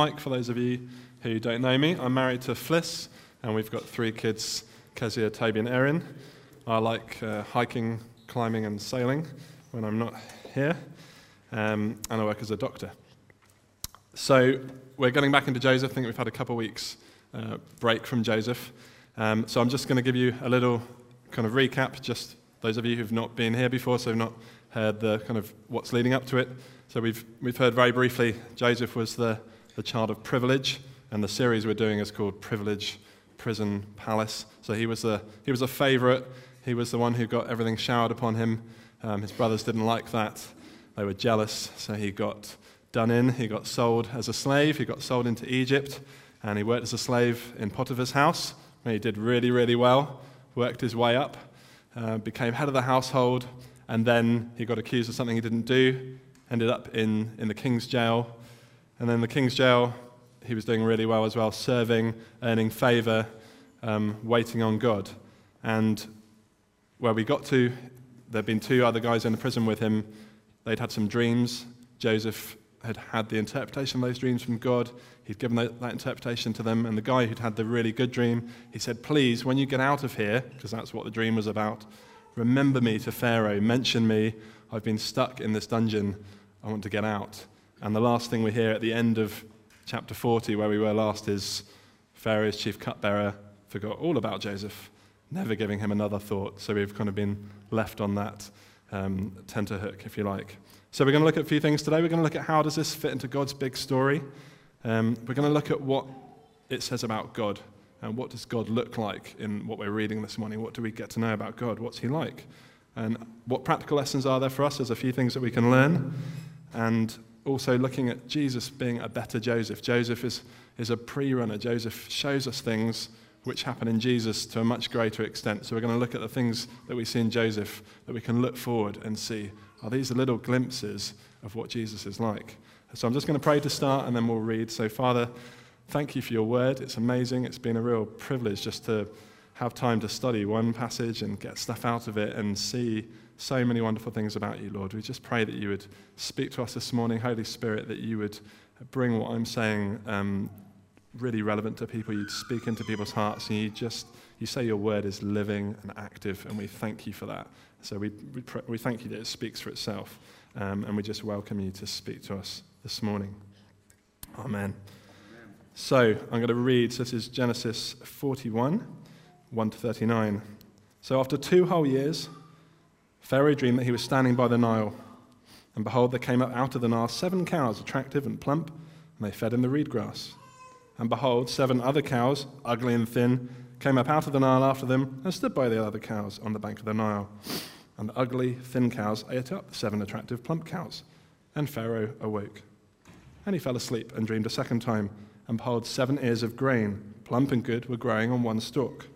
Mike, for those of you who don't know me, I'm married to Fliss, and we've got three kids Kezia, Toby, and Erin. I like uh, hiking, climbing, and sailing when I'm not here, um, and I work as a doctor. So, we're getting back into Joseph. I think we've had a couple of weeks uh, break from Joseph. Um, so, I'm just going to give you a little kind of recap, just those of you who've not been here before, so not heard the kind of what's leading up to it. So, we've, we've heard very briefly Joseph was the the child of privilege, and the series we're doing is called Privilege, Prison, Palace. So he was a, he was a favorite. He was the one who got everything showered upon him. Um, his brothers didn't like that. They were jealous, so he got done in. He got sold as a slave. He got sold into Egypt, and he worked as a slave in Potiphar's house, where he did really, really well, worked his way up, uh, became head of the household, and then he got accused of something he didn't do, ended up in, in the king's jail, and then the king's jail, he was doing really well as well, serving, earning favor, um, waiting on God. And where we got to, there'd been two other guys in the prison with him. They'd had some dreams. Joseph had had the interpretation of those dreams from God. He'd given that, that interpretation to them. And the guy who'd had the really good dream, he said, Please, when you get out of here, because that's what the dream was about, remember me to Pharaoh. Mention me. I've been stuck in this dungeon. I want to get out. And the last thing we hear at the end of chapter 40, where we were last, is Pharaoh's chief cupbearer forgot all about Joseph, never giving him another thought. So we've kind of been left on that um, tenterhook, if you like. So we're going to look at a few things today. We're going to look at how does this fit into God's big story. Um, we're going to look at what it says about God and what does God look like in what we're reading this morning. What do we get to know about God? What's He like? And what practical lessons are there for us? There's a few things that we can learn. And also looking at Jesus being a better Joseph. Joseph is, is a pre runner. Joseph shows us things which happen in Jesus to a much greater extent. So we're going to look at the things that we see in Joseph that we can look forward and see are these little glimpses of what Jesus is like. So I'm just going to pray to start and then we'll read. So, Father, thank you for your word. It's amazing. It's been a real privilege just to have time to study one passage and get stuff out of it and see so many wonderful things about you, Lord. We just pray that you would speak to us this morning, Holy Spirit, that you would bring what I'm saying um, really relevant to people. You'd speak into people's hearts, and you just you say your word is living and active, and we thank you for that. So we we, pr- we thank you that it speaks for itself, um, and we just welcome you to speak to us this morning. Amen. Amen. So I'm going to read. So this is Genesis 41, 1 to 39. So after two whole years. Pharaoh dreamed that he was standing by the Nile, and behold, there came up out of the Nile seven cows, attractive and plump, and they fed in the reed grass. And behold, seven other cows, ugly and thin, came up out of the Nile after them and stood by the other cows on the bank of the Nile. And the ugly, thin cows ate up the seven attractive, plump cows. And Pharaoh awoke. And he fell asleep and dreamed a second time. And behold, seven ears of grain, plump and good, were growing on one stalk.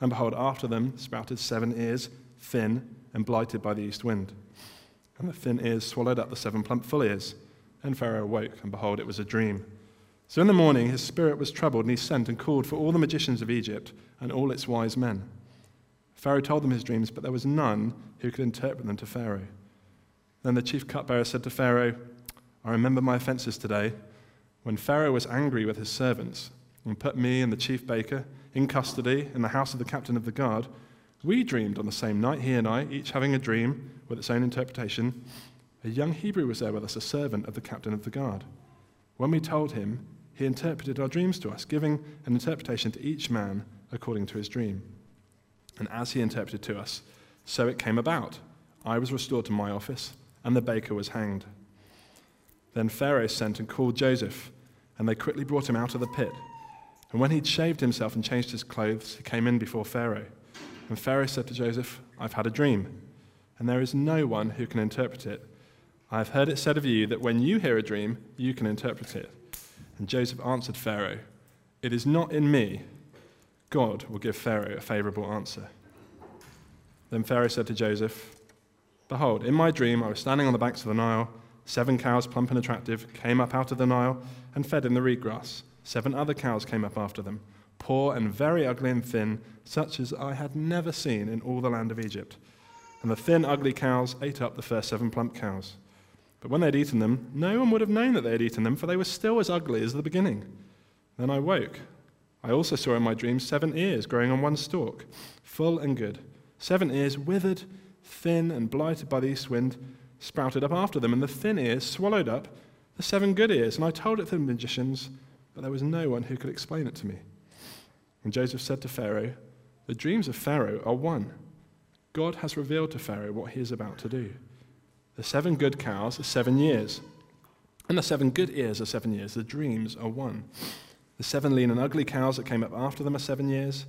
And behold, after them sprouted seven ears, thin and blighted by the east wind. And the thin ears swallowed up the seven plump full ears. And Pharaoh awoke, and behold, it was a dream. So in the morning his spirit was troubled, and he sent and called for all the magicians of Egypt and all its wise men. Pharaoh told them his dreams, but there was none who could interpret them to Pharaoh. Then the chief cupbearer said to Pharaoh, I remember my offenses today, when Pharaoh was angry with his servants and put me and the chief baker in custody in the house of the captain of the guard we dreamed on the same night, he and I, each having a dream with its own interpretation. A young Hebrew was there with us, a servant of the captain of the guard. When we told him, he interpreted our dreams to us, giving an interpretation to each man according to his dream. And as he interpreted to us, so it came about. I was restored to my office, and the baker was hanged. Then Pharaoh sent and called Joseph, and they quickly brought him out of the pit. And when he'd shaved himself and changed his clothes, he came in before Pharaoh. And Pharaoh said to Joseph, I've had a dream, and there is no one who can interpret it. I have heard it said of you that when you hear a dream, you can interpret it. And Joseph answered Pharaoh, It is not in me. God will give Pharaoh a favorable answer. Then Pharaoh said to Joseph, Behold, in my dream I was standing on the banks of the Nile. Seven cows, plump and attractive, came up out of the Nile and fed in the reed grass. Seven other cows came up after them poor and very ugly and thin, such as I had never seen in all the land of Egypt. And the thin, ugly cows ate up the first seven plump cows. But when they had eaten them, no one would have known that they had eaten them, for they were still as ugly as the beginning. Then I woke. I also saw in my dream seven ears growing on one stalk, full and good. Seven ears withered, thin, and blighted by the east wind, sprouted up after them, and the thin ears swallowed up the seven good ears. And I told it to the magicians, but there was no one who could explain it to me. And Joseph said to Pharaoh, The dreams of Pharaoh are one. God has revealed to Pharaoh what he is about to do. The seven good cows are seven years, and the seven good ears are seven years. The dreams are one. The seven lean and ugly cows that came up after them are seven years,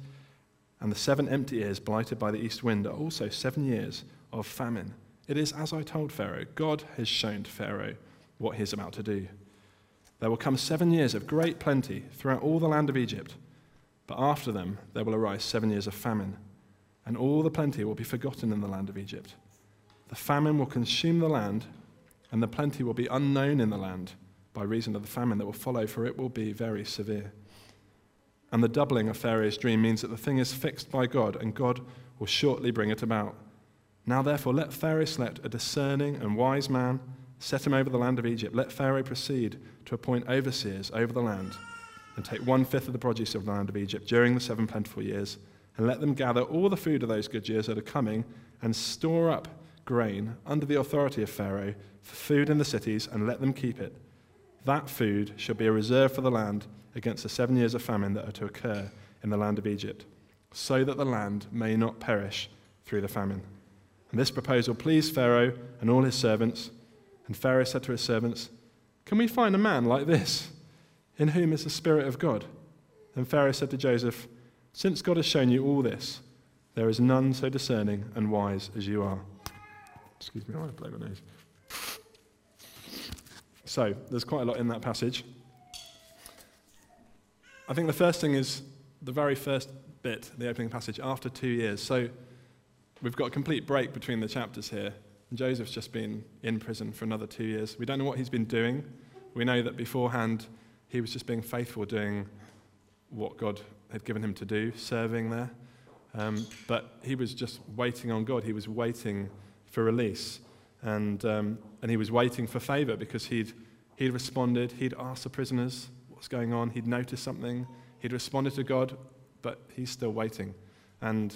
and the seven empty ears blighted by the east wind are also seven years of famine. It is as I told Pharaoh. God has shown to Pharaoh what he is about to do. There will come seven years of great plenty throughout all the land of Egypt, but after them there will arise seven years of famine, and all the plenty will be forgotten in the land of Egypt. The famine will consume the land, and the plenty will be unknown in the land by reason of the famine that will follow, for it will be very severe. And the doubling of Pharaoh's dream means that the thing is fixed by God, and God will shortly bring it about. Now, therefore, let Pharaoh select a discerning and wise man, set him over the land of Egypt. Let Pharaoh proceed to appoint overseers over the land, and take one fifth of the produce of the land of Egypt during the seven plentiful years, and let them gather all the food of those good years that are coming, and store up grain under the authority of Pharaoh for food in the cities, and let them keep it. That food shall be a reserve for the land against the seven years of famine that are to occur in the land of Egypt, so that the land may not perish through the famine. And this proposal pleased Pharaoh and all his servants. And Pharaoh said to his servants, Can we find a man like this, in whom is the Spirit of God? And Pharaoh said to Joseph, Since God has shown you all this, there is none so discerning and wise as you are. Excuse me, I want to blow my nose. So, there's quite a lot in that passage. I think the first thing is the very first bit, the opening passage, after two years. So, we've got a complete break between the chapters here. Joseph's just been in prison for another two years. We don't know what he's been doing. We know that beforehand he was just being faithful, doing what God had given him to do, serving there. Um, but he was just waiting on God. He was waiting for release. And, um, and he was waiting for favor because he'd, he'd responded. He'd asked the prisoners what's going on. He'd noticed something. He'd responded to God, but he's still waiting. And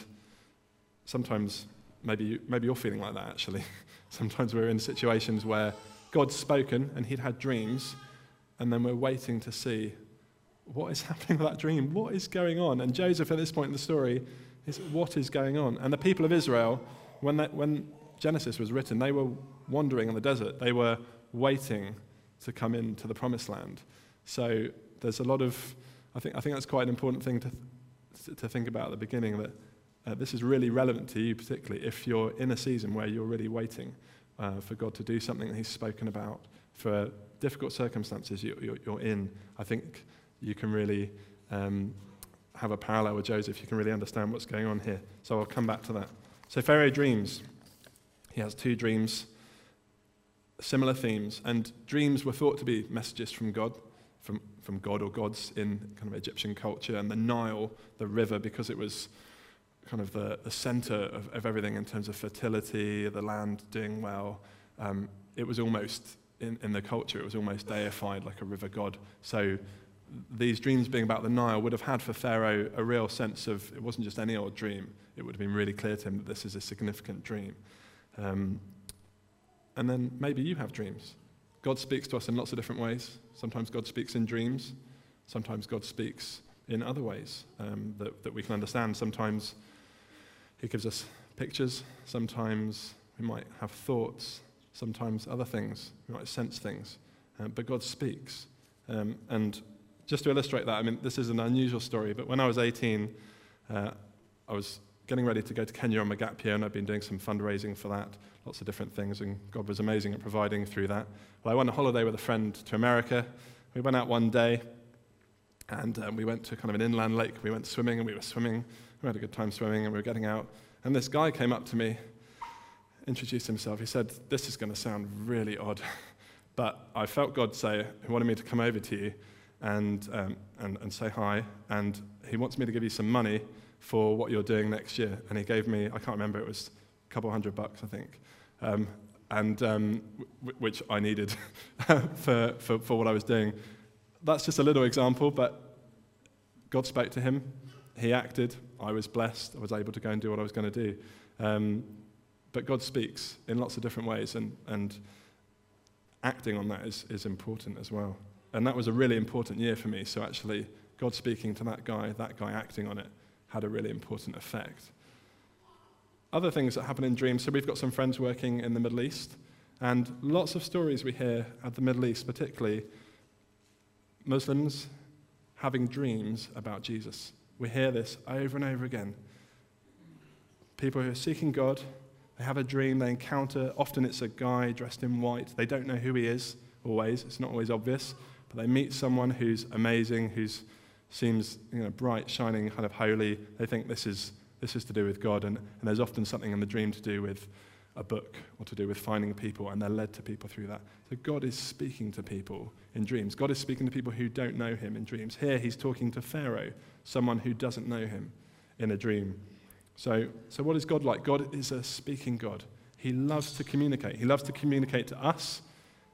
sometimes, maybe, you, maybe you're feeling like that actually. sometimes we're in situations where God's spoken and he'd had dreams, and then we're waiting to see what is happening with that dream? What is going on? And Joseph, at this point in the story, is what is going on? And the people of Israel, when, that, when Genesis was written, they were wandering in the desert. They were waiting to come into the promised land. So there's a lot of, I think, I think that's quite an important thing to, to think about at the beginning that uh, this is really relevant to you, particularly if you're in a season where you're really waiting uh, for God to do something that He's spoken about, for difficult circumstances you, you're, you're in. I think you can really um, have a parallel with Joseph. You can really understand what's going on here. So I'll come back to that. So Pharaoh dreams. He has two dreams, similar themes, and dreams were thought to be messages from God, from, from God or gods in kind of Egyptian culture, and the Nile, the river, because it was kind of the, the center of, of everything in terms of fertility, the land doing well. Um, it was almost, in, in the culture, it was almost deified like a river god. So these dreams being about the Nile would have had for Pharaoh a real sense of it wasn't just any old dream. It would have been really clear to him that this is a significant dream. Um, and then maybe you have dreams. God speaks to us in lots of different ways. Sometimes God speaks in dreams. Sometimes God speaks in other ways um, that, that we can understand. Sometimes He gives us pictures. Sometimes we might have thoughts. Sometimes other things. We might sense things. Uh, but God speaks. Um, and just to illustrate that, I mean, this is an unusual story, but when I was 18, uh, I was getting ready to go to Kenya on my gap year, and I'd been doing some fundraising for that, lots of different things, and God was amazing at providing through that. Well, I went on a holiday with a friend to America. We went out one day, and um, we went to kind of an inland lake. We went swimming, and we were swimming. We had a good time swimming, and we were getting out. And this guy came up to me, introduced himself. He said, This is going to sound really odd, but I felt God say He wanted me to come over to you and, um, and, and say hi, and He wants me to give you some money for what you're doing next year. And he gave me, I can't remember, it was a couple hundred bucks, I think. Um, and um, w- which I needed for, for, for what I was doing. That's just a little example, but God spoke to him. He acted. I was blessed. I was able to go and do what I was going to do. Um, but God speaks in lots of different ways, and, and acting on that is, is important as well. And that was a really important year for me. So actually, God speaking to that guy, that guy acting on it, had a really important effect. Other things that happen in dreams. So we've got some friends working in the Middle East, and lots of stories we hear at the Middle East, particularly Muslims having dreams about Jesus. We hear this over and over again. People who are seeking God, they have a dream, they encounter, often it's a guy dressed in white. They don't know who he is, always, it's not always obvious, but they meet someone who's amazing, who seems you know, bright, shining, kind of holy. They think this is, this is to do with God, and, and there's often something in the dream to do with a book or to do with finding people, and they're led to people through that. So God is speaking to people in dreams. God is speaking to people who don't know him in dreams. Here he's talking to Pharaoh, someone who doesn't know him in a dream. So, so what is God like? God is a speaking God. He loves to communicate. He loves to communicate to us.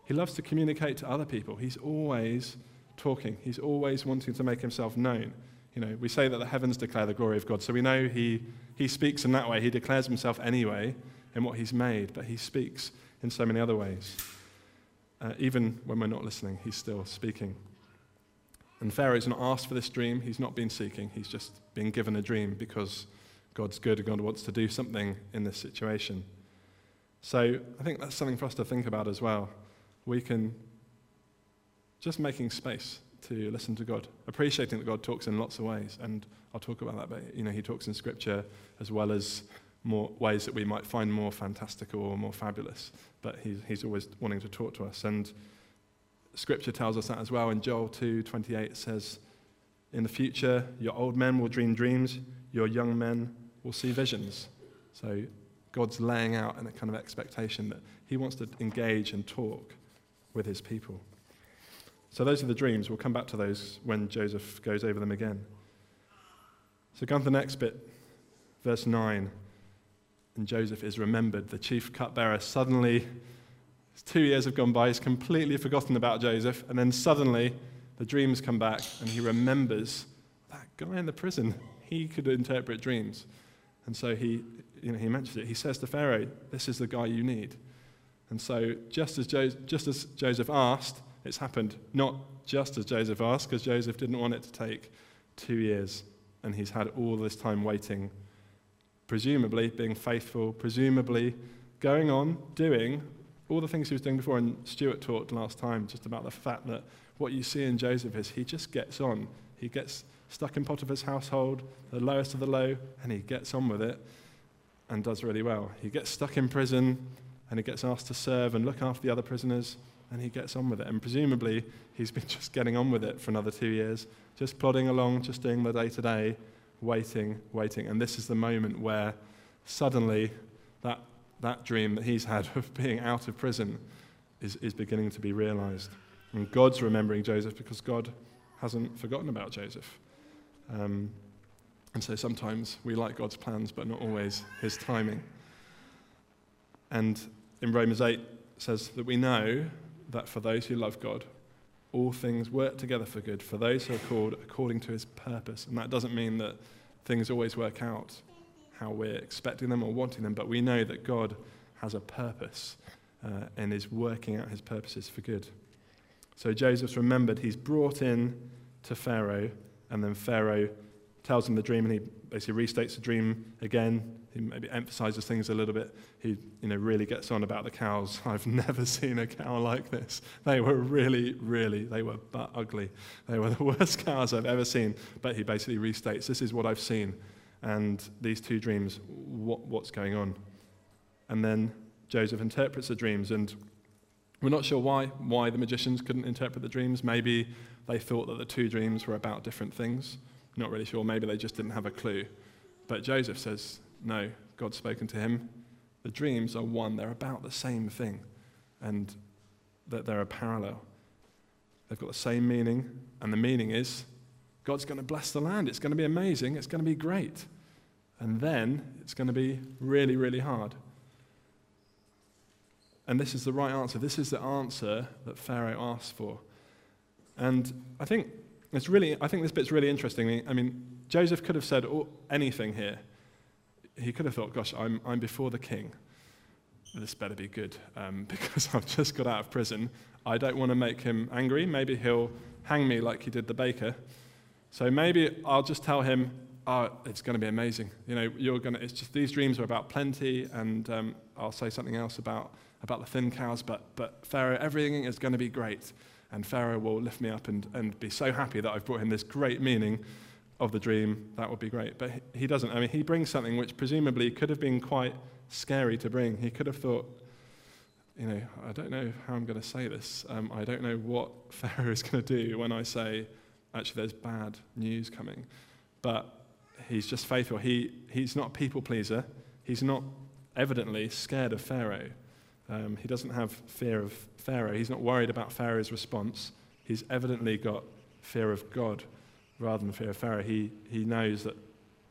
He loves to communicate to other people. He's always talking. He's always wanting to make himself known. You know, we say that the heavens declare the glory of God, so we know he, he speaks in that way. He declares himself anyway in what he's made, but he speaks in so many other ways. Uh, even when we're not listening, he's still speaking. And Pharaoh's not asked for this dream. He's not been seeking. He's just been given a dream because God's good God wants to do something in this situation. So I think that's something for us to think about as well. We can just making space to listen to God, appreciating that God talks in lots of ways, and I'll talk about that. But you know, He talks in Scripture as well as more ways that we might find more fantastical or more fabulous. But He's, he's always wanting to talk to us, and Scripture tells us that as well. In Joel two twenty eight says, "In the future, your old men will dream dreams, your young men will see visions." So God's laying out in a kind of expectation that He wants to engage and talk with His people. So those are the dreams. We'll come back to those when Joseph goes over them again. So come to the next bit, verse 9. And Joseph is remembered. The chief cupbearer suddenly, two years have gone by, he's completely forgotten about Joseph, and then suddenly the dreams come back and he remembers that guy in the prison. He could interpret dreams. And so he, you know, he mentions it. He says to Pharaoh, This is the guy you need. And so just as, jo- just as Joseph asked, it's happened not just as Joseph asked, because Joseph didn't want it to take two years, and he's had all this time waiting, presumably being faithful, presumably going on doing all the things he was doing before. And Stuart talked last time just about the fact that what you see in Joseph is he just gets on. He gets stuck in Potiphar's household, the lowest of the low, and he gets on with it and does really well. He gets stuck in prison and he gets asked to serve and look after the other prisoners and he gets on with it. And presumably, he's been just getting on with it for another two years, just plodding along, just doing the day to day, waiting, waiting. And this is the moment where suddenly that, that dream that he's had of being out of prison is, is beginning to be realized. And God's remembering Joseph because God hasn't forgotten about Joseph. Um, and so sometimes we like God's plans, but not always his timing. And in Romans 8 says that we know that for those who love God, all things work together for good, for those who are called according to his purpose. And that doesn't mean that things always work out how we're expecting them or wanting them, but we know that God has a purpose uh, and is working out his purposes for good. So Joseph's remembered, he's brought in to Pharaoh, and then Pharaoh tells him the dream, and he basically restates the dream again. He maybe emphasizes things a little bit. He you know, really gets on about the cows. I've never seen a cow like this. They were really, really, they were but ugly. They were the worst cows I've ever seen. But he basically restates this is what I've seen. And these two dreams, what, what's going on? And then Joseph interprets the dreams, and we're not sure why, why the magicians couldn't interpret the dreams. Maybe they thought that the two dreams were about different things. Not really sure. Maybe they just didn't have a clue. But Joseph says, no, God's spoken to him. The dreams are one, they're about the same thing, and that they're a parallel. They've got the same meaning, and the meaning is God's going to bless the land. It's going to be amazing. It's going to be great. And then it's going to be really, really hard. And this is the right answer. This is the answer that Pharaoh asked for. And I think it's really, I think this bit's really interesting. I mean, Joseph could have said anything here. He could have thought, gosh, I'm, I'm before the king. This better be good um, because I've just got out of prison. I don't want to make him angry. Maybe he'll hang me like he did the baker. So maybe I'll just tell him, oh, it's going to be amazing. You know, you're going to, it's just these dreams are about plenty, and um, I'll say something else about, about the thin cows, but, but Pharaoh, everything is going to be great. And Pharaoh will lift me up and, and be so happy that I've brought him this great meaning of the dream. That would be great. But he doesn't. I mean, he brings something which presumably could have been quite scary to bring. He could have thought, you know, I don't know how I'm going to say this. Um, I don't know what Pharaoh is going to do when I say, actually, there's bad news coming. But he's just faithful. He, he's not a people pleaser. He's not evidently scared of Pharaoh. Um, he doesn't have fear of Pharaoh. He's not worried about Pharaoh's response. He's evidently got fear of God rather than fear of Pharaoh. He, he knows that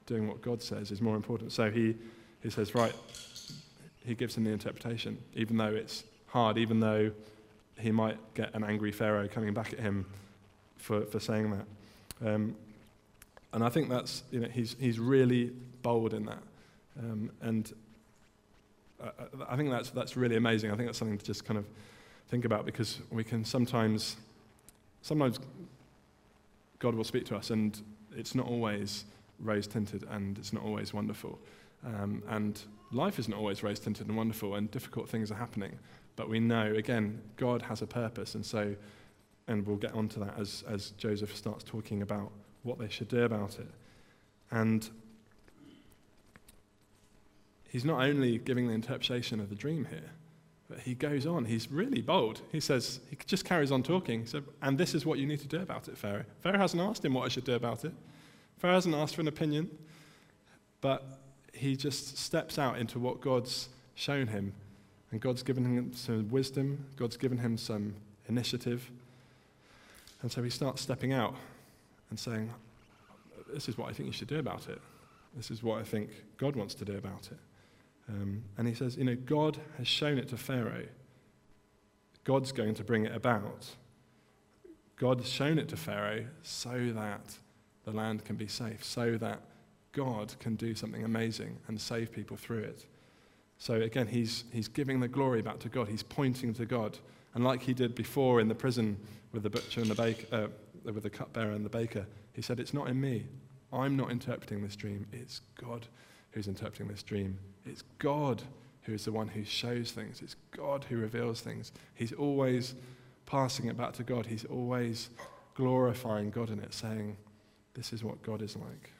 doing what God says is more important. So he, he says, right, he gives him the interpretation, even though it's hard, even though he might get an angry Pharaoh coming back at him for, for saying that. Um, and I think that's, you know, he's, he's really bold in that. Um, and I, think that's, that's really amazing. I think that's something to just kind of think about because we can sometimes, sometimes God will speak to us and it's not always rose tinted and it's not always wonderful. Um, and life isn't always rose tinted and wonderful, and difficult things are happening. But we know, again, God has a purpose, and so, and we'll get onto that as, as Joseph starts talking about what they should do about it. And he's not only giving the interpretation of the dream here, but he goes on. He's really bold. He says, he just carries on talking. Said, and this is what you need to do about it, Pharaoh. Pharaoh hasn't asked him what I should do about it. Pharaoh hasn't asked for an opinion. But he just steps out into what God's shown him. And God's given him some wisdom, God's given him some initiative. And so he starts stepping out and saying, This is what I think you should do about it. This is what I think God wants to do about it. Um, and he says, You know, God has shown it to Pharaoh. God's going to bring it about. God has shown it to Pharaoh so that the land can be safe, so that God can do something amazing and save people through it. So again, he's, he's giving the glory back to God. He's pointing to God. And like he did before in the prison with the butcher and the baker, uh, with the cupbearer and the baker, he said, It's not in me. I'm not interpreting this dream. It's God who's interpreting this dream. It's God who is the one who shows things. It's God who reveals things. He's always passing it back to God. He's always glorifying God in it, saying, This is what God is like.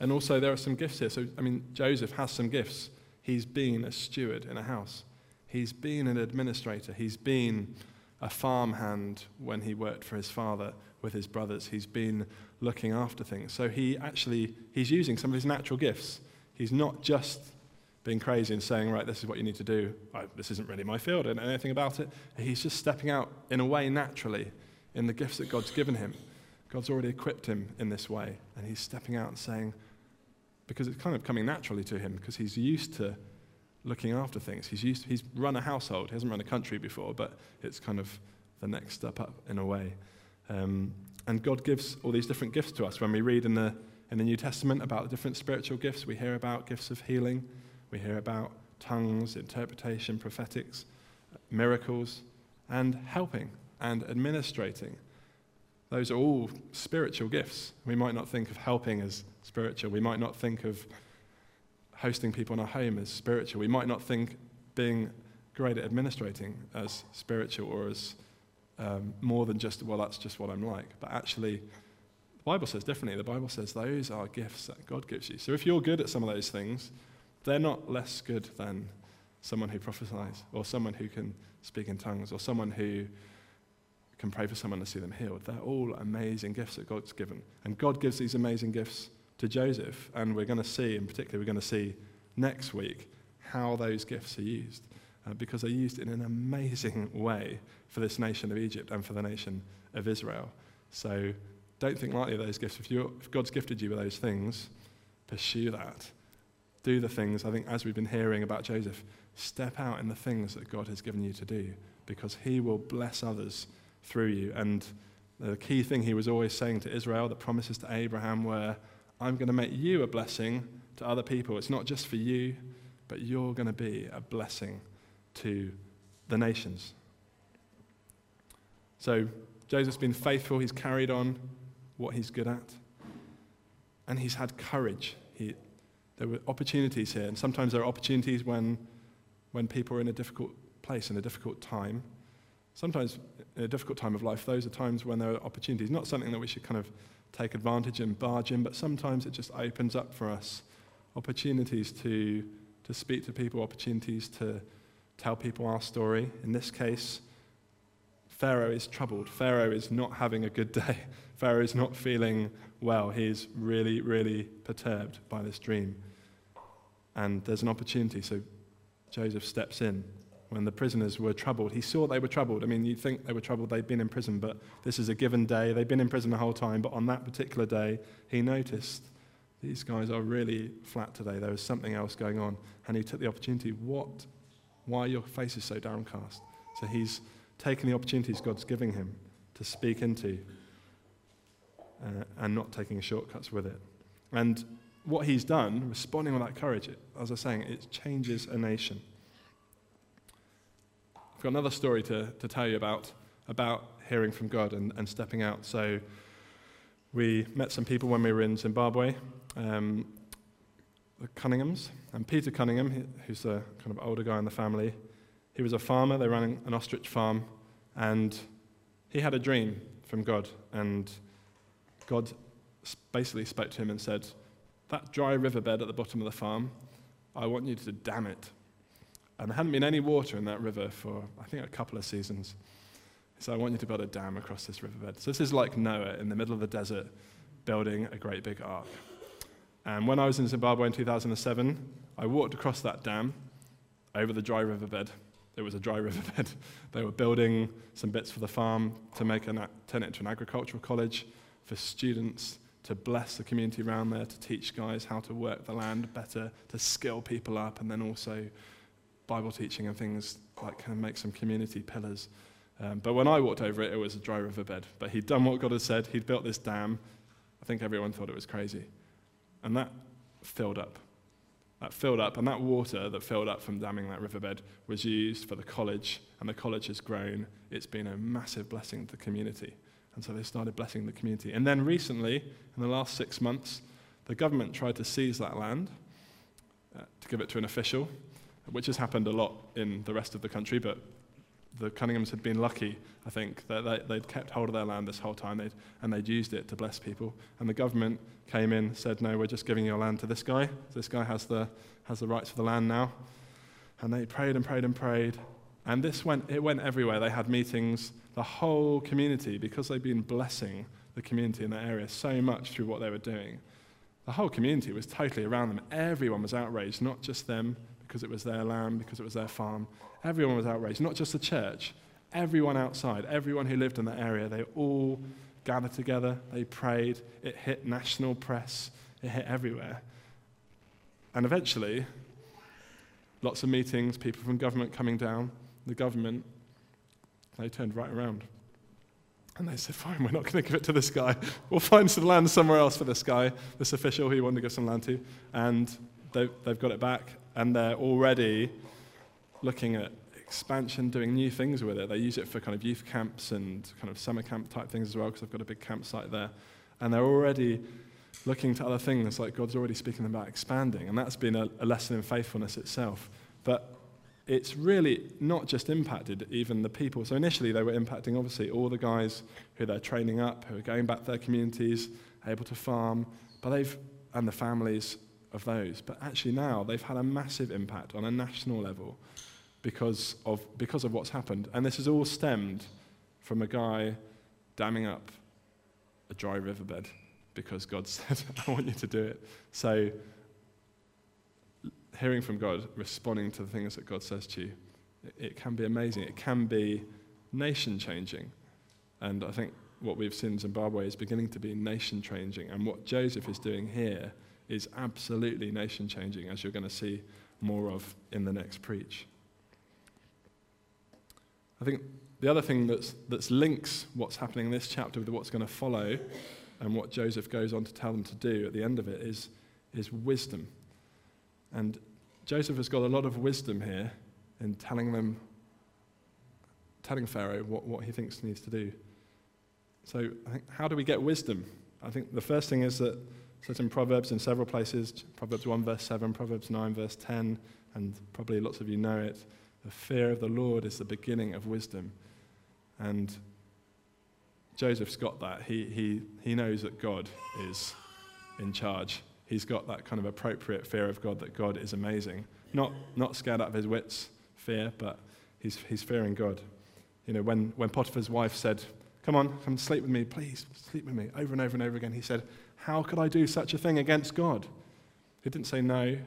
And also, there are some gifts here. So, I mean, Joseph has some gifts. He's been a steward in a house, he's been an administrator, he's been a farmhand when he worked for his father with his brothers. He's been looking after things. So he actually he's using some of his natural gifts. He's not just being crazy and saying, right, this is what you need to do. this isn't really my field. I don't know anything about it. He's just stepping out in a way naturally in the gifts that God's given him. God's already equipped him in this way. And he's stepping out and saying, because it's kind of coming naturally to him because he's used to looking after things. He's, used, he's run a household. He hasn't run a country before, but it's kind of the next step up in a way. Um, and God gives all these different gifts to us. When we read in the, in the New Testament about the different spiritual gifts, we hear about gifts of healing, we hear about tongues, interpretation, prophetics, miracles, and helping and administrating. Those are all spiritual gifts. We might not think of helping as spiritual. We might not think of hosting people in our home as spiritual. We might not think being great at administrating as spiritual or as um, more than just, well, that's just what I'm like. But actually, the Bible says differently. The Bible says those are gifts that God gives you. So if you're good at some of those things, they're not less good than someone who prophesies or someone who can speak in tongues or someone who can pray for someone to see them healed. They're all amazing gifts that God's given. And God gives these amazing gifts to Joseph. And we're going to see, in particular, we're going to see next week how those gifts are used. Uh, because they're used in an amazing way for this nation of Egypt and for the nation of Israel. So don't think lightly of those gifts. If, if God's gifted you with those things, pursue that. Do the things, I think, as we've been hearing about Joseph, step out in the things that God has given you to do because He will bless others through you. And the key thing He was always saying to Israel, the promises to Abraham were, I'm going to make you a blessing to other people. It's not just for you, but you're going to be a blessing to the nations. So Joseph's been faithful, he's carried on what he's good at, and he's had courage. He, there were opportunities here, and sometimes there are opportunities when, when people are in a difficult place, in a difficult time. Sometimes, in a difficult time of life, those are times when there are opportunities. Not something that we should kind of take advantage and barge in, but sometimes it just opens up for us opportunities to, to speak to people, opportunities to tell people our story. In this case, Pharaoh is troubled. Pharaoh is not having a good day. Pharaoh is not feeling well. He's really, really perturbed by this dream. And there's an opportunity. So Joseph steps in when the prisoners were troubled. He saw they were troubled. I mean, you'd think they were troubled, they'd been in prison, but this is a given day. They'd been in prison the whole time, but on that particular day, he noticed these guys are really flat today. There was something else going on. And he took the opportunity. What? Why your face is so downcast? So he's taking the opportunities God's giving him to speak into uh, and not taking shortcuts with it. And what he's done, responding with that courage, it, as I was saying, it changes a nation. I've got another story to, to tell you about, about hearing from God and, and stepping out. So we met some people when we were in Zimbabwe, um, the Cunninghams. And Peter Cunningham, who's a kind of older guy in the family, he was a farmer. They ran an ostrich farm. And he had a dream from God. And God basically spoke to him and said, That dry riverbed at the bottom of the farm, I want you to dam it. And there hadn't been any water in that river for, I think, a couple of seasons. So I want you to build a dam across this riverbed. So this is like Noah in the middle of the desert building a great big ark. And when I was in Zimbabwe in 2007, I walked across that dam over the dry riverbed. It was a dry riverbed. they were building some bits for the farm to make an, turn it into an agricultural college for students to bless the community around there, to teach guys how to work the land better, to skill people up, and then also Bible teaching and things like kind of make some community pillars. Um, but when I walked over it, it was a dry riverbed. But he'd done what God had said. He'd built this dam. I think everyone thought it was crazy. And that filled up. That filled up, and that water that filled up from damming that riverbed was used for the college, and the college has grown. It's been a massive blessing to the community. And so they started blessing the community. And then recently, in the last six months, the government tried to seize that land uh, to give it to an official, which has happened a lot in the rest of the country, but the Cunninghams had been lucky, I think, that they, they'd kept hold of their land this whole time they'd, and they'd used it to bless people. And the government came in, said, No, we're just giving your land to this guy. This guy has the, has the rights for the land now. And they prayed and prayed and prayed. And this went, it went everywhere. They had meetings, the whole community, because they'd been blessing the community in that area so much through what they were doing. The whole community was totally around them. Everyone was outraged, not just them, because it was their land, because it was their farm. Everyone was outraged, not just the church, everyone outside, everyone who lived in that area. They all gathered together, they prayed. It hit national press, it hit everywhere. And eventually, lots of meetings, people from government coming down, the government, they turned right around. And they said, Fine, we're not going to give it to this guy. We'll find some land somewhere else for this guy, this official who wanted to give some land to. And they've, they've got it back and they're already looking at expansion, doing new things with it. They use it for kind of youth camps and kind of summer camp type things as well, because they've got a big campsite there. And they're already looking to other things, like God's already speaking about expanding. And that's been a, a lesson in faithfulness itself. But it's really not just impacted even the people. So initially, they were impacting, obviously, all the guys who they're training up, who are going back to their communities, able to farm, but they've, and the families of those. But actually, now they've had a massive impact on a national level because of, because of what's happened. And this has all stemmed from a guy damming up a dry riverbed because God said, I want you to do it. So, hearing from God, responding to the things that God says to you, it, it can be amazing. It can be nation changing. And I think what we've seen in Zimbabwe is beginning to be nation changing. And what Joseph is doing here is absolutely nation changing, as you're going to see more of in the next preach. I think the other thing that's, that's links what's happening in this chapter with what's going to follow and what Joseph goes on to tell them to do at the end of it is, is wisdom. And Joseph has got a lot of wisdom here in telling them, telling Pharaoh what, what he thinks needs to do. So, how do we get wisdom? I think the first thing is that it's in Proverbs in several places Proverbs 1, verse 7, Proverbs 9, verse 10, and probably lots of you know it. The fear of the Lord is the beginning of wisdom. And Joseph's got that. He, he, he knows that God is in charge. He's got that kind of appropriate fear of God, that God is amazing. Not, not scared out of his wits, fear, but he's, he's fearing God. You know, when, when Potiphar's wife said, Come on, come sleep with me, please, sleep with me, over and over and over again, he said, How could I do such a thing against God? He didn't say no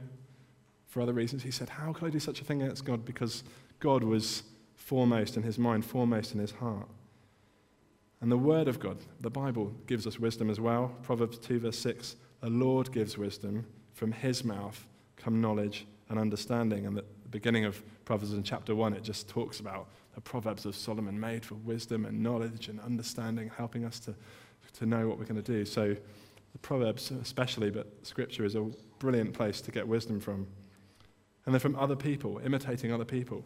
for other reasons. He said, How could I do such a thing against God? Because God was foremost in his mind, foremost in his heart. And the Word of God, the Bible, gives us wisdom as well. Proverbs 2, verse 6 The Lord gives wisdom, from his mouth come knowledge and understanding. And at the beginning of Proverbs in chapter 1, it just talks about the Proverbs of Solomon made for wisdom and knowledge and understanding, helping us to, to know what we're going to do. So, the Proverbs, especially, but Scripture is a brilliant place to get wisdom from. And then from other people, imitating other people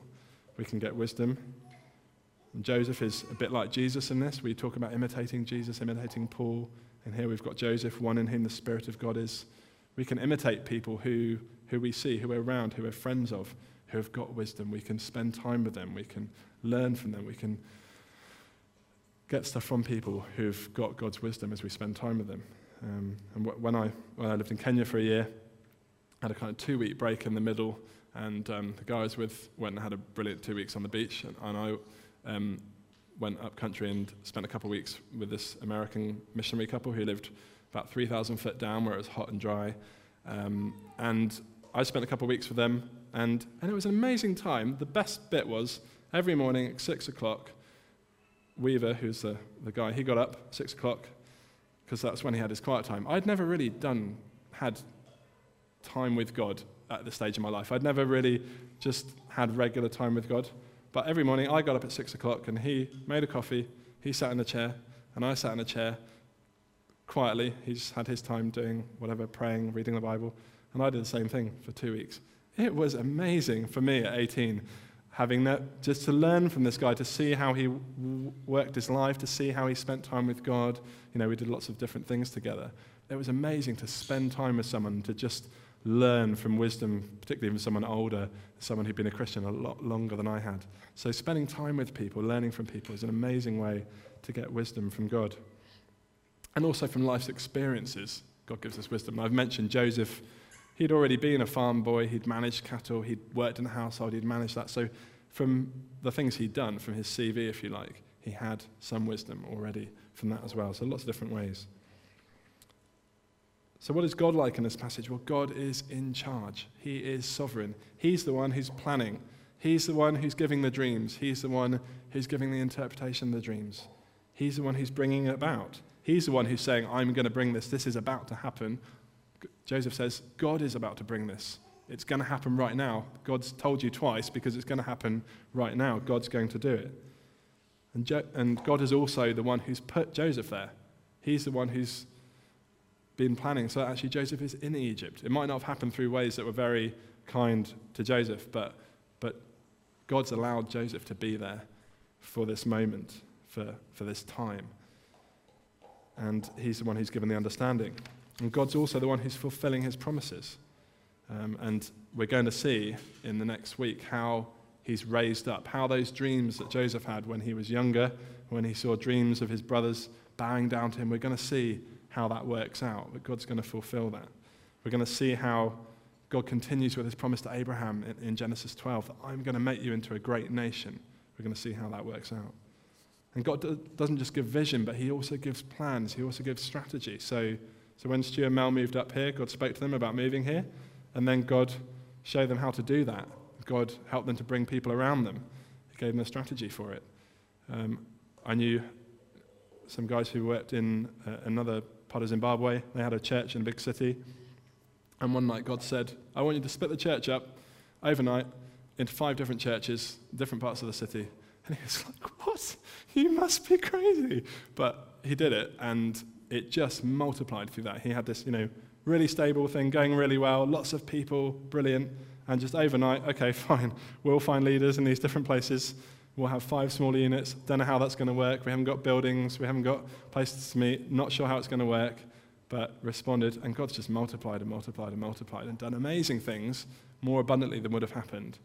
we can get wisdom. And Joseph is a bit like Jesus in this. We talk about imitating Jesus, imitating Paul. And here we've got Joseph, one in whom the Spirit of God is. We can imitate people who, who we see, who we're around, who we're friends of, who have got wisdom. We can spend time with them. We can learn from them. We can get stuff from people who've got God's wisdom as we spend time with them. Um, and when I, when I lived in Kenya for a year, I had a kind of two week break in the middle and um, the guy I was with went and had a brilliant two weeks on the beach. And, and I um, went up country and spent a couple of weeks with this American missionary couple who lived about 3,000 foot down where it was hot and dry. Um, and I spent a couple of weeks with them, and, and it was an amazing time. The best bit was every morning at 6 o'clock, Weaver, who's the, the guy, he got up 6 o'clock because that's when he had his quiet time. I'd never really done, had time with God at this stage in my life. I'd never really just had regular time with God. But every morning I got up at six o'clock and he made a coffee, he sat in a chair, and I sat in a chair quietly. He just had his time doing whatever, praying, reading the Bible. And I did the same thing for two weeks. It was amazing for me at 18, having that, just to learn from this guy, to see how he worked his life, to see how he spent time with God. You know, we did lots of different things together. It was amazing to spend time with someone, to just learn from wisdom, particularly from someone older, someone who'd been a Christian a lot longer than I had. So, spending time with people, learning from people, is an amazing way to get wisdom from God. And also from life's experiences, God gives us wisdom. I've mentioned Joseph. He'd already been a farm boy, he'd managed cattle, he'd worked in a household, he'd managed that. So, from the things he'd done, from his CV, if you like, he had some wisdom already from that as well. So, lots of different ways. So, what is God like in this passage? Well, God is in charge. He is sovereign. He's the one who's planning. He's the one who's giving the dreams. He's the one who's giving the interpretation of the dreams. He's the one who's bringing it about. He's the one who's saying, I'm going to bring this. This is about to happen. Joseph says, God is about to bring this. It's going to happen right now. God's told you twice because it's going to happen right now. God's going to do it. And, jo- and God is also the one who's put Joseph there. He's the one who's been planning. So actually, Joseph is in Egypt. It might not have happened through ways that were very kind to Joseph, but, but God's allowed Joseph to be there for this moment, for, for this time. And he's the one who's given the understanding. And God's also the one who's fulfilling his promises. Um, and we're going to see in the next week how he's raised up, how those dreams that Joseph had when he was younger, when he saw dreams of his brothers bowing down to him, we're going to see how that works out, but God's going to fulfill that. We're going to see how God continues with his promise to Abraham in, in Genesis 12 that I'm going to make you into a great nation. We're going to see how that works out. And God do, doesn't just give vision, but he also gives plans, he also gives strategy. So, so when Stu and Mel moved up here, God spoke to them about moving here, and then God showed them how to do that. God helped them to bring people around them. He gave them a strategy for it. Um, I knew some guys who worked in uh, another part of Zimbabwe. They had a church in a big city. And one night God said, I want you to split the church up overnight into five different churches, different parts of the city. And he was like, What? You must be crazy. But he did it, and it just multiplied through that. He had this, you know, really stable thing going really well, lots of people, brilliant. And just overnight, okay, fine, we'll find leaders in these different places. We'll have five smaller units. Don't know how that's going to work. We haven't got buildings. We haven't got places to meet. Not sure how it's going to work. But responded, and God's just multiplied and multiplied and multiplied and done amazing things more abundantly than would have happened.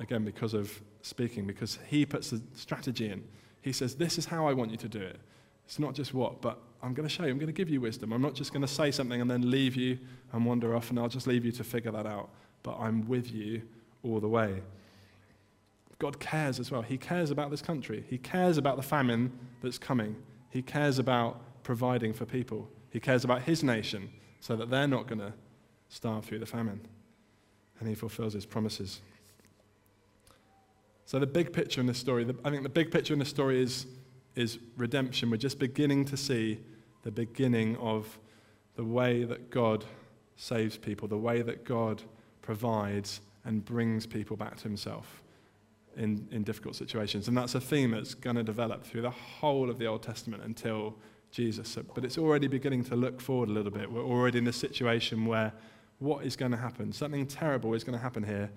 Again, because of speaking, because He puts the strategy in. He says, This is how I want you to do it. It's not just what, but I'm going to show you. I'm going to give you wisdom. I'm not just going to say something and then leave you and wander off, and I'll just leave you to figure that out. But I'm with you all the way. God cares as well. He cares about this country. He cares about the famine that's coming. He cares about providing for people. He cares about his nation so that they're not going to starve through the famine. And he fulfills his promises. So, the big picture in this story, I think the big picture in this story is, is redemption. We're just beginning to see the beginning of the way that God saves people, the way that God provides and brings people back to himself in, in difficult situations. And that's a theme that's going to develop through the whole of the Old Testament until Jesus. But it's already beginning to look forward a little bit. We're already in a situation where what is going to happen? Something terrible is going to happen here.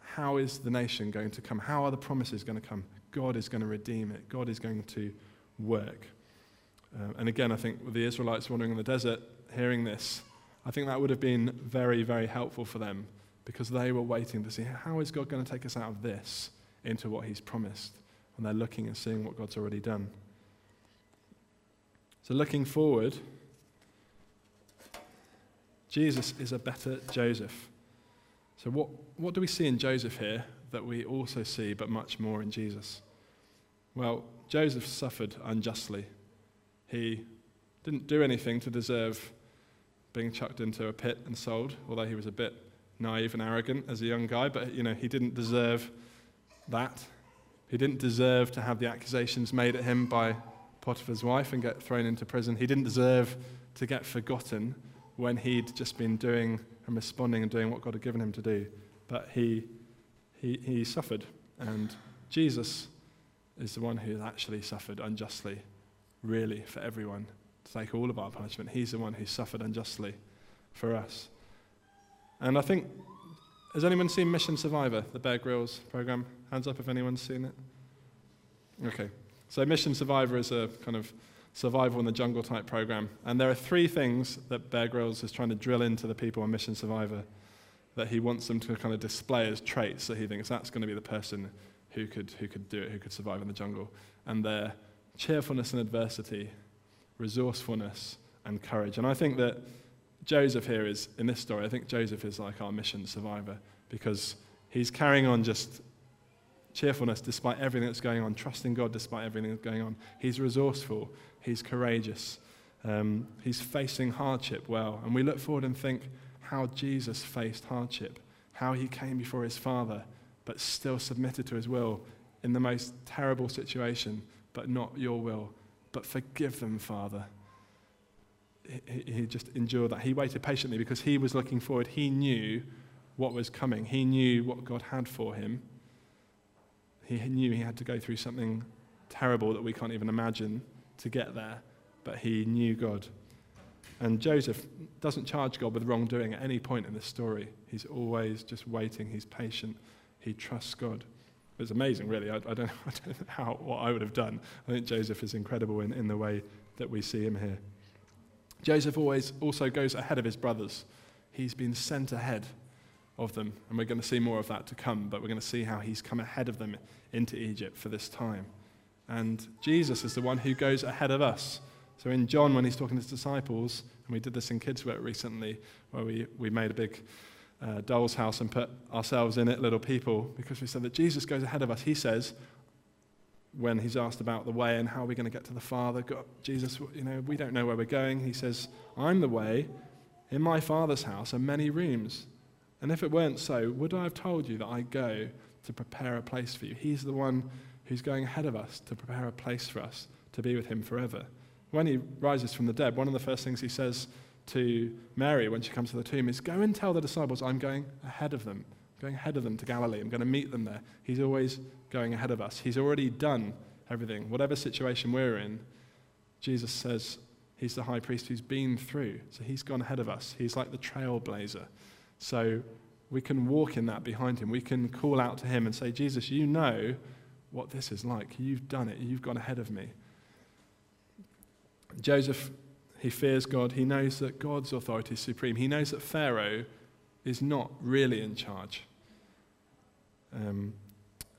How is the nation going to come? How are the promises going to come? God is going to redeem it. God is going to work. Um, and again, I think with the Israelites wandering in the desert, hearing this, I think that would have been very, very helpful for them because they were waiting to see how is God going to take us out of this into what He's promised. And they're looking and seeing what God's already done. So, looking forward, Jesus is a better Joseph. So, what, what do we see in Joseph here that we also see, but much more in Jesus? Well, Joseph suffered unjustly. He didn't do anything to deserve being chucked into a pit and sold, although he was a bit naive and arrogant as a young guy, but you know, he didn't deserve that. He didn't deserve to have the accusations made at him by Potiphar's wife and get thrown into prison. He didn't deserve to get forgotten when he'd just been doing and responding and doing what God had given him to do. But he, he, he suffered. And Jesus is the one who actually suffered unjustly, really, for everyone, to take all of our punishment. He's the one who suffered unjustly for us. And I think, has anyone seen Mission Survivor, the Bear Grylls program? Hands up if anyone's seen it. Okay. So, Mission Survivor is a kind of survival in the jungle type program. And there are three things that Bear Grylls is trying to drill into the people on Mission Survivor that he wants them to kind of display as traits that he thinks that's going to be the person who could, who could do it, who could survive in the jungle. And they're cheerfulness in adversity, resourcefulness, and courage. And I think that Joseph here is, in this story, I think Joseph is like our mission survivor because he's carrying on just cheerfulness despite everything that's going on, trusting God despite everything that's going on. He's resourceful, he's courageous, um, he's facing hardship well. And we look forward and think how Jesus faced hardship, how he came before his Father, but still submitted to his will in the most terrible situation, but not your will. But forgive them, Father. He, he just endured that. He waited patiently because he was looking forward. He knew what was coming, he knew what God had for him. He knew he had to go through something terrible that we can't even imagine to get there, but he knew God. And Joseph doesn't charge God with wrongdoing at any point in the story. He's always just waiting, he's patient, he trusts God. It's amazing, really. I, I, don't, I don't know how, what I would have done. I think Joseph is incredible in, in the way that we see him here. Joseph always also goes ahead of his brothers. He's been sent ahead of them. And we're going to see more of that to come, but we're going to see how he's come ahead of them into Egypt for this time. And Jesus is the one who goes ahead of us. So in John, when he's talking to his disciples, and we did this in kids' work recently, where we, we made a big uh, doll's house and put ourselves in it, little people, because we said that Jesus goes ahead of us. He says, when he's asked about the way and how we're going to get to the Father, God, Jesus, you know, we don't know where we're going. He says, I'm the way. In my Father's house are many rooms. And if it weren't so, would I have told you that I go to prepare a place for you? He's the one who's going ahead of us to prepare a place for us to be with him forever. When he rises from the dead, one of the first things he says to Mary when she comes to the tomb is, Go and tell the disciples I'm going ahead of them. going ahead of them to Galilee. I'm going to meet them there. He's always going ahead of us. He's already done everything. Whatever situation we're in, Jesus says he's the high priest who's been through. So he's gone ahead of us. He's like the trailblazer. So we can walk in that behind him. We can call out to him and say, Jesus, you know what this is like. You've done it. You've gone ahead of me. Joseph, he fears God. He knows that God's authority is supreme. He knows that Pharaoh is not really in charge. Um,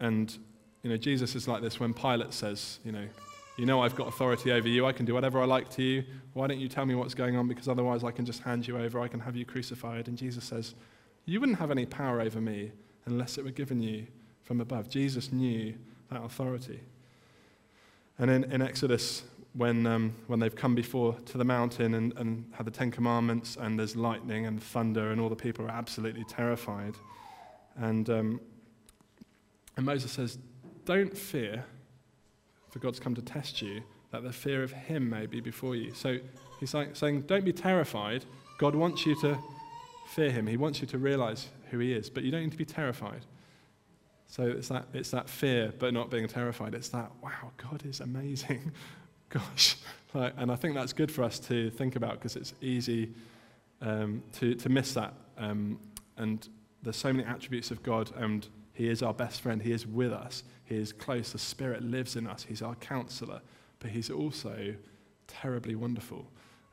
and, you know, Jesus is like this when Pilate says, you know, you know I've got authority over you. I can do whatever I like to you. Why don't you tell me what's going on? Because otherwise I can just hand you over. I can have you crucified. And Jesus says, You wouldn't have any power over me unless it were given you from above. Jesus knew that authority. And in, in Exodus, when, um, when they've come before to the mountain and, and had the Ten Commandments, and there's lightning and thunder, and all the people are absolutely terrified. And, um, and Moses says, Don't fear, for God's come to test you, that the fear of him may be before you. So he's like saying, Don't be terrified. God wants you to fear him. He wants you to realize who he is, but you don't need to be terrified. So it's that, it's that fear, but not being terrified. It's that, wow, God is amazing. Gosh. Like, and I think that's good for us to think about because it's easy um, to, to miss that. Um, and there's so many attributes of God, and He is our best friend. He is with us. He is close. The Spirit lives in us. He's our counselor, but He's also terribly wonderful.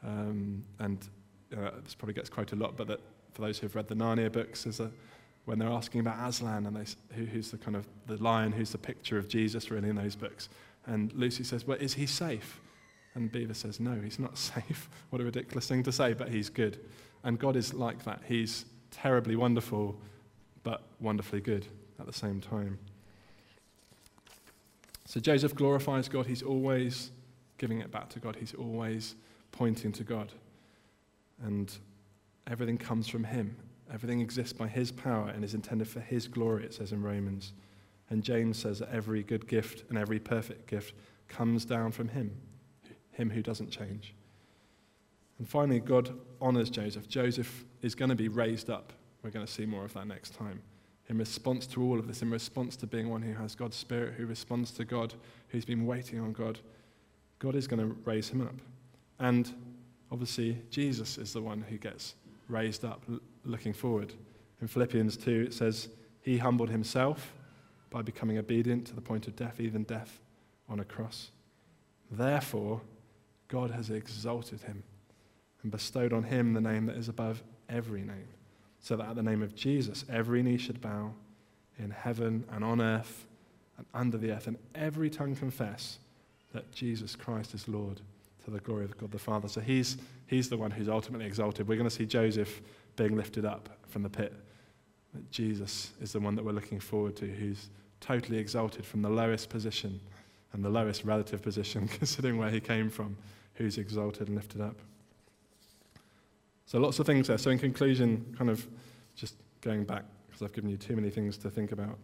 Um, and uh, this probably gets quoted a lot, but that for those who've read the Narnia books, there's a, when they're asking about Aslan and they, who, who's the kind of the lion, who's the picture of Jesus really in those books. And Lucy says, Well, is he safe? And Beaver says, No, he's not safe. what a ridiculous thing to say, but he's good. And God is like that. He's terribly wonderful, but wonderfully good at the same time. So Joseph glorifies God. He's always giving it back to God, he's always pointing to God. And everything comes from him. Everything exists by his power and is intended for his glory, it says in Romans. And James says that every good gift and every perfect gift comes down from him, him who doesn't change. And finally, God honors Joseph. Joseph is going to be raised up. We're going to see more of that next time in response to all of this, in response to being one who has God's Spirit, who responds to God, who's been waiting on God, God is going to raise him up. And obviously, Jesus is the one who gets raised up, looking forward. In Philippians 2, it says, He humbled himself by becoming obedient to the point of death, even death on a cross. Therefore, God has exalted him and bestowed on him the name that is above every name so that at the name of Jesus, every knee should bow in heaven and on earth and under the earth, and every tongue confess that Jesus Christ is Lord to the glory of God the Father. So he's, he's the one who's ultimately exalted. We're going to see Joseph being lifted up from the pit. That Jesus is the one that we're looking forward to, who's totally exalted from the lowest position and the lowest relative position, considering where he came from, who's exalted and lifted up. So lots of things there. So in conclusion, kind of just going back, because I've given you too many things to think about.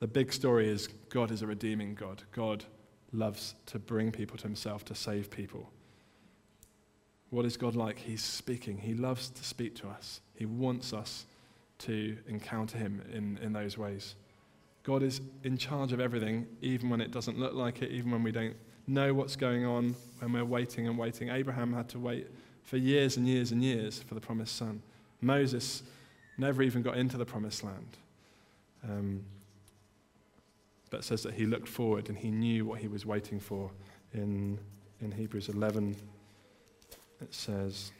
The big story is God is a redeeming God. God loves to bring people to himself, to save people. What is God like? He's speaking. He loves to speak to us. He wants us to encounter him in, in those ways. God is in charge of everything, even when it doesn't look like it, even when we don't know what's going on, when we're waiting and waiting. Abraham had to wait for years and years and years for the promised son. Moses never even got into the promised land. Um, but says that he looked forward and he knew what he was waiting for. In, in Hebrews 11, it says,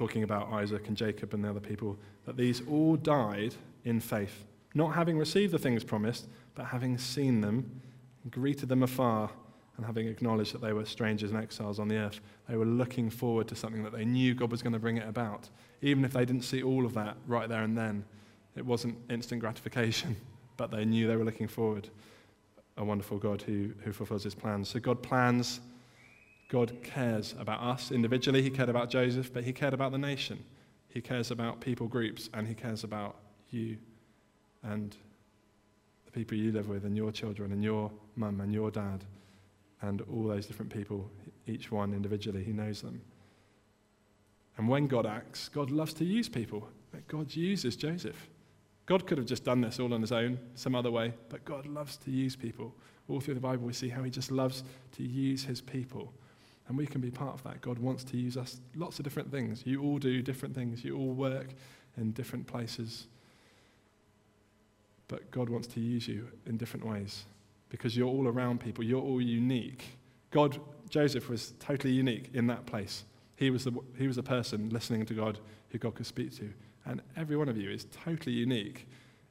talking about Isaac and Jacob and the other people, that these all died in faith, not having received the things promised, but having seen them greeted them afar, and having acknowledged that they were strangers and exiles on the earth, they were looking forward to something that they knew God was going to bring it about. Even if they didn't see all of that right there and then, it wasn't instant gratification, but they knew they were looking forward. A wonderful God who, who fulfills his plans. So God plans, God cares about us individually. He cared about Joseph, but he cared about the nation. He cares about people groups, and he cares about you and the people you live with, and your children, and your mum, and your dad, and all those different people, each one individually. He knows them. And when God acts, God loves to use people. God uses Joseph. God could have just done this all on his own, some other way, but God loves to use people. All through the Bible, we see how he just loves to use his people. And we can be part of that. God wants to use us lots of different things. You all do different things, you all work in different places. But God wants to use you in different ways because you're all around people, you're all unique. God, Joseph was totally unique in that place. He was the, he was the person listening to God who God could speak to. And every one of you is totally unique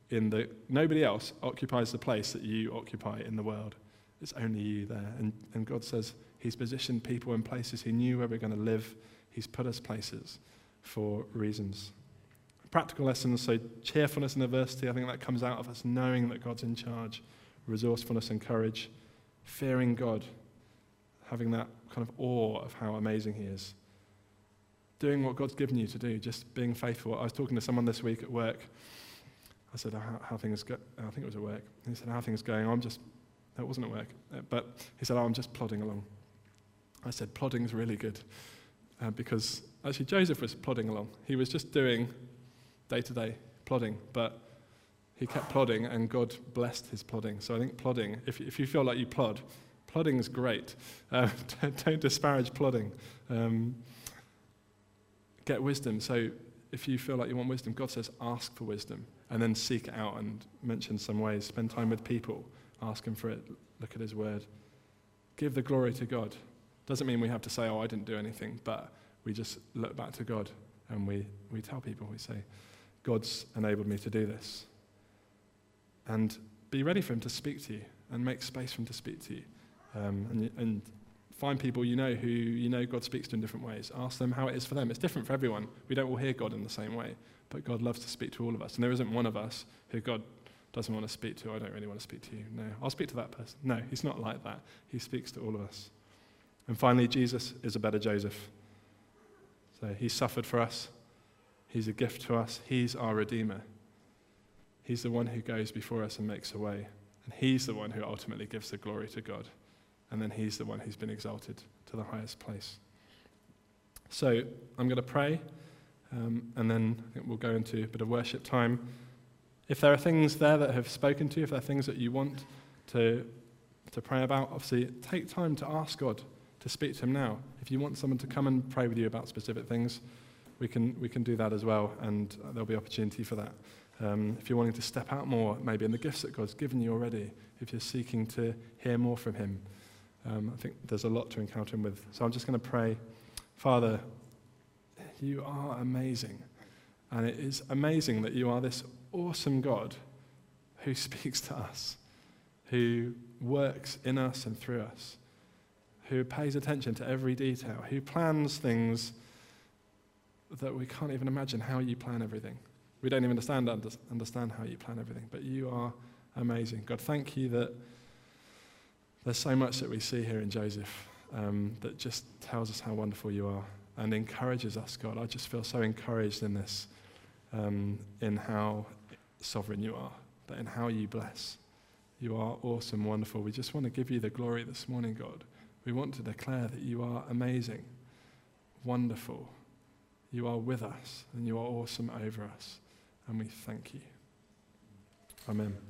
in that nobody else occupies the place that you occupy in the world. It's only you there. And, and God says He's positioned people in places He knew where we're going to live. He's put us places for reasons. Practical lessons, so cheerfulness and adversity, I think that comes out of us knowing that God's in charge, resourcefulness and courage, fearing God, having that kind of awe of how amazing He is doing what God's given you to do, just being faithful. I was talking to someone this week at work. I said, how, how things go? I think it was at work. He said, how things going? I'm just, that wasn't at work. But he said, oh, I'm just plodding along. I said, plodding's really good. Uh, because actually Joseph was plodding along. He was just doing day to day plodding, but he kept plodding and God blessed his plodding. So I think plodding, if, if you feel like you plod, plodding is great. Uh, don't, disparage plodding. Um, get wisdom. So if you feel like you want wisdom, God says ask for wisdom and then seek it out and mention some ways. Spend time with people, ask Him for it, look at His word. Give the glory to God. Doesn't mean we have to say, oh, I didn't do anything, but we just look back to God and we, we tell people, we say, God's enabled me to do this. And be ready for Him to speak to you and make space for Him to speak to you. Um, and, and Find people you know who you know God speaks to in different ways. Ask them how it is for them. It's different for everyone. We don't all hear God in the same way, but God loves to speak to all of us. And there isn't one of us who God doesn't want to speak to. I don't really want to speak to you. No, I'll speak to that person. No, he's not like that. He speaks to all of us. And finally, Jesus is a better Joseph. So he suffered for us. He's a gift to us. He's our Redeemer. He's the one who goes before us and makes a way. And he's the one who ultimately gives the glory to God and then he's the one who's been exalted to the highest place. So I'm going to pray, um, and then we'll go into a bit of worship time. If there are things there that have spoken to you, if there are things that you want to, to pray about, obviously take time to ask God to speak to Him now. If you want someone to come and pray with you about specific things, we can, we can do that as well, and there'll be opportunity for that. Um, if you're wanting to step out more, maybe in the gifts that God's given you already, if you're seeking to hear more from Him, um, I think there's a lot to encounter him with. So I'm just going to pray. Father, you are amazing. And it is amazing that you are this awesome God who speaks to us, who works in us and through us, who pays attention to every detail, who plans things that we can't even imagine how you plan everything. We don't even understand, understand how you plan everything, but you are amazing. God, thank you that there's so much that we see here in Joseph um, that just tells us how wonderful you are and encourages us, God. I just feel so encouraged in this, um, in how sovereign you are, but in how you bless. You are awesome, wonderful. We just want to give you the glory this morning, God. We want to declare that you are amazing, wonderful. You are with us, and you are awesome over us. And we thank you. Amen.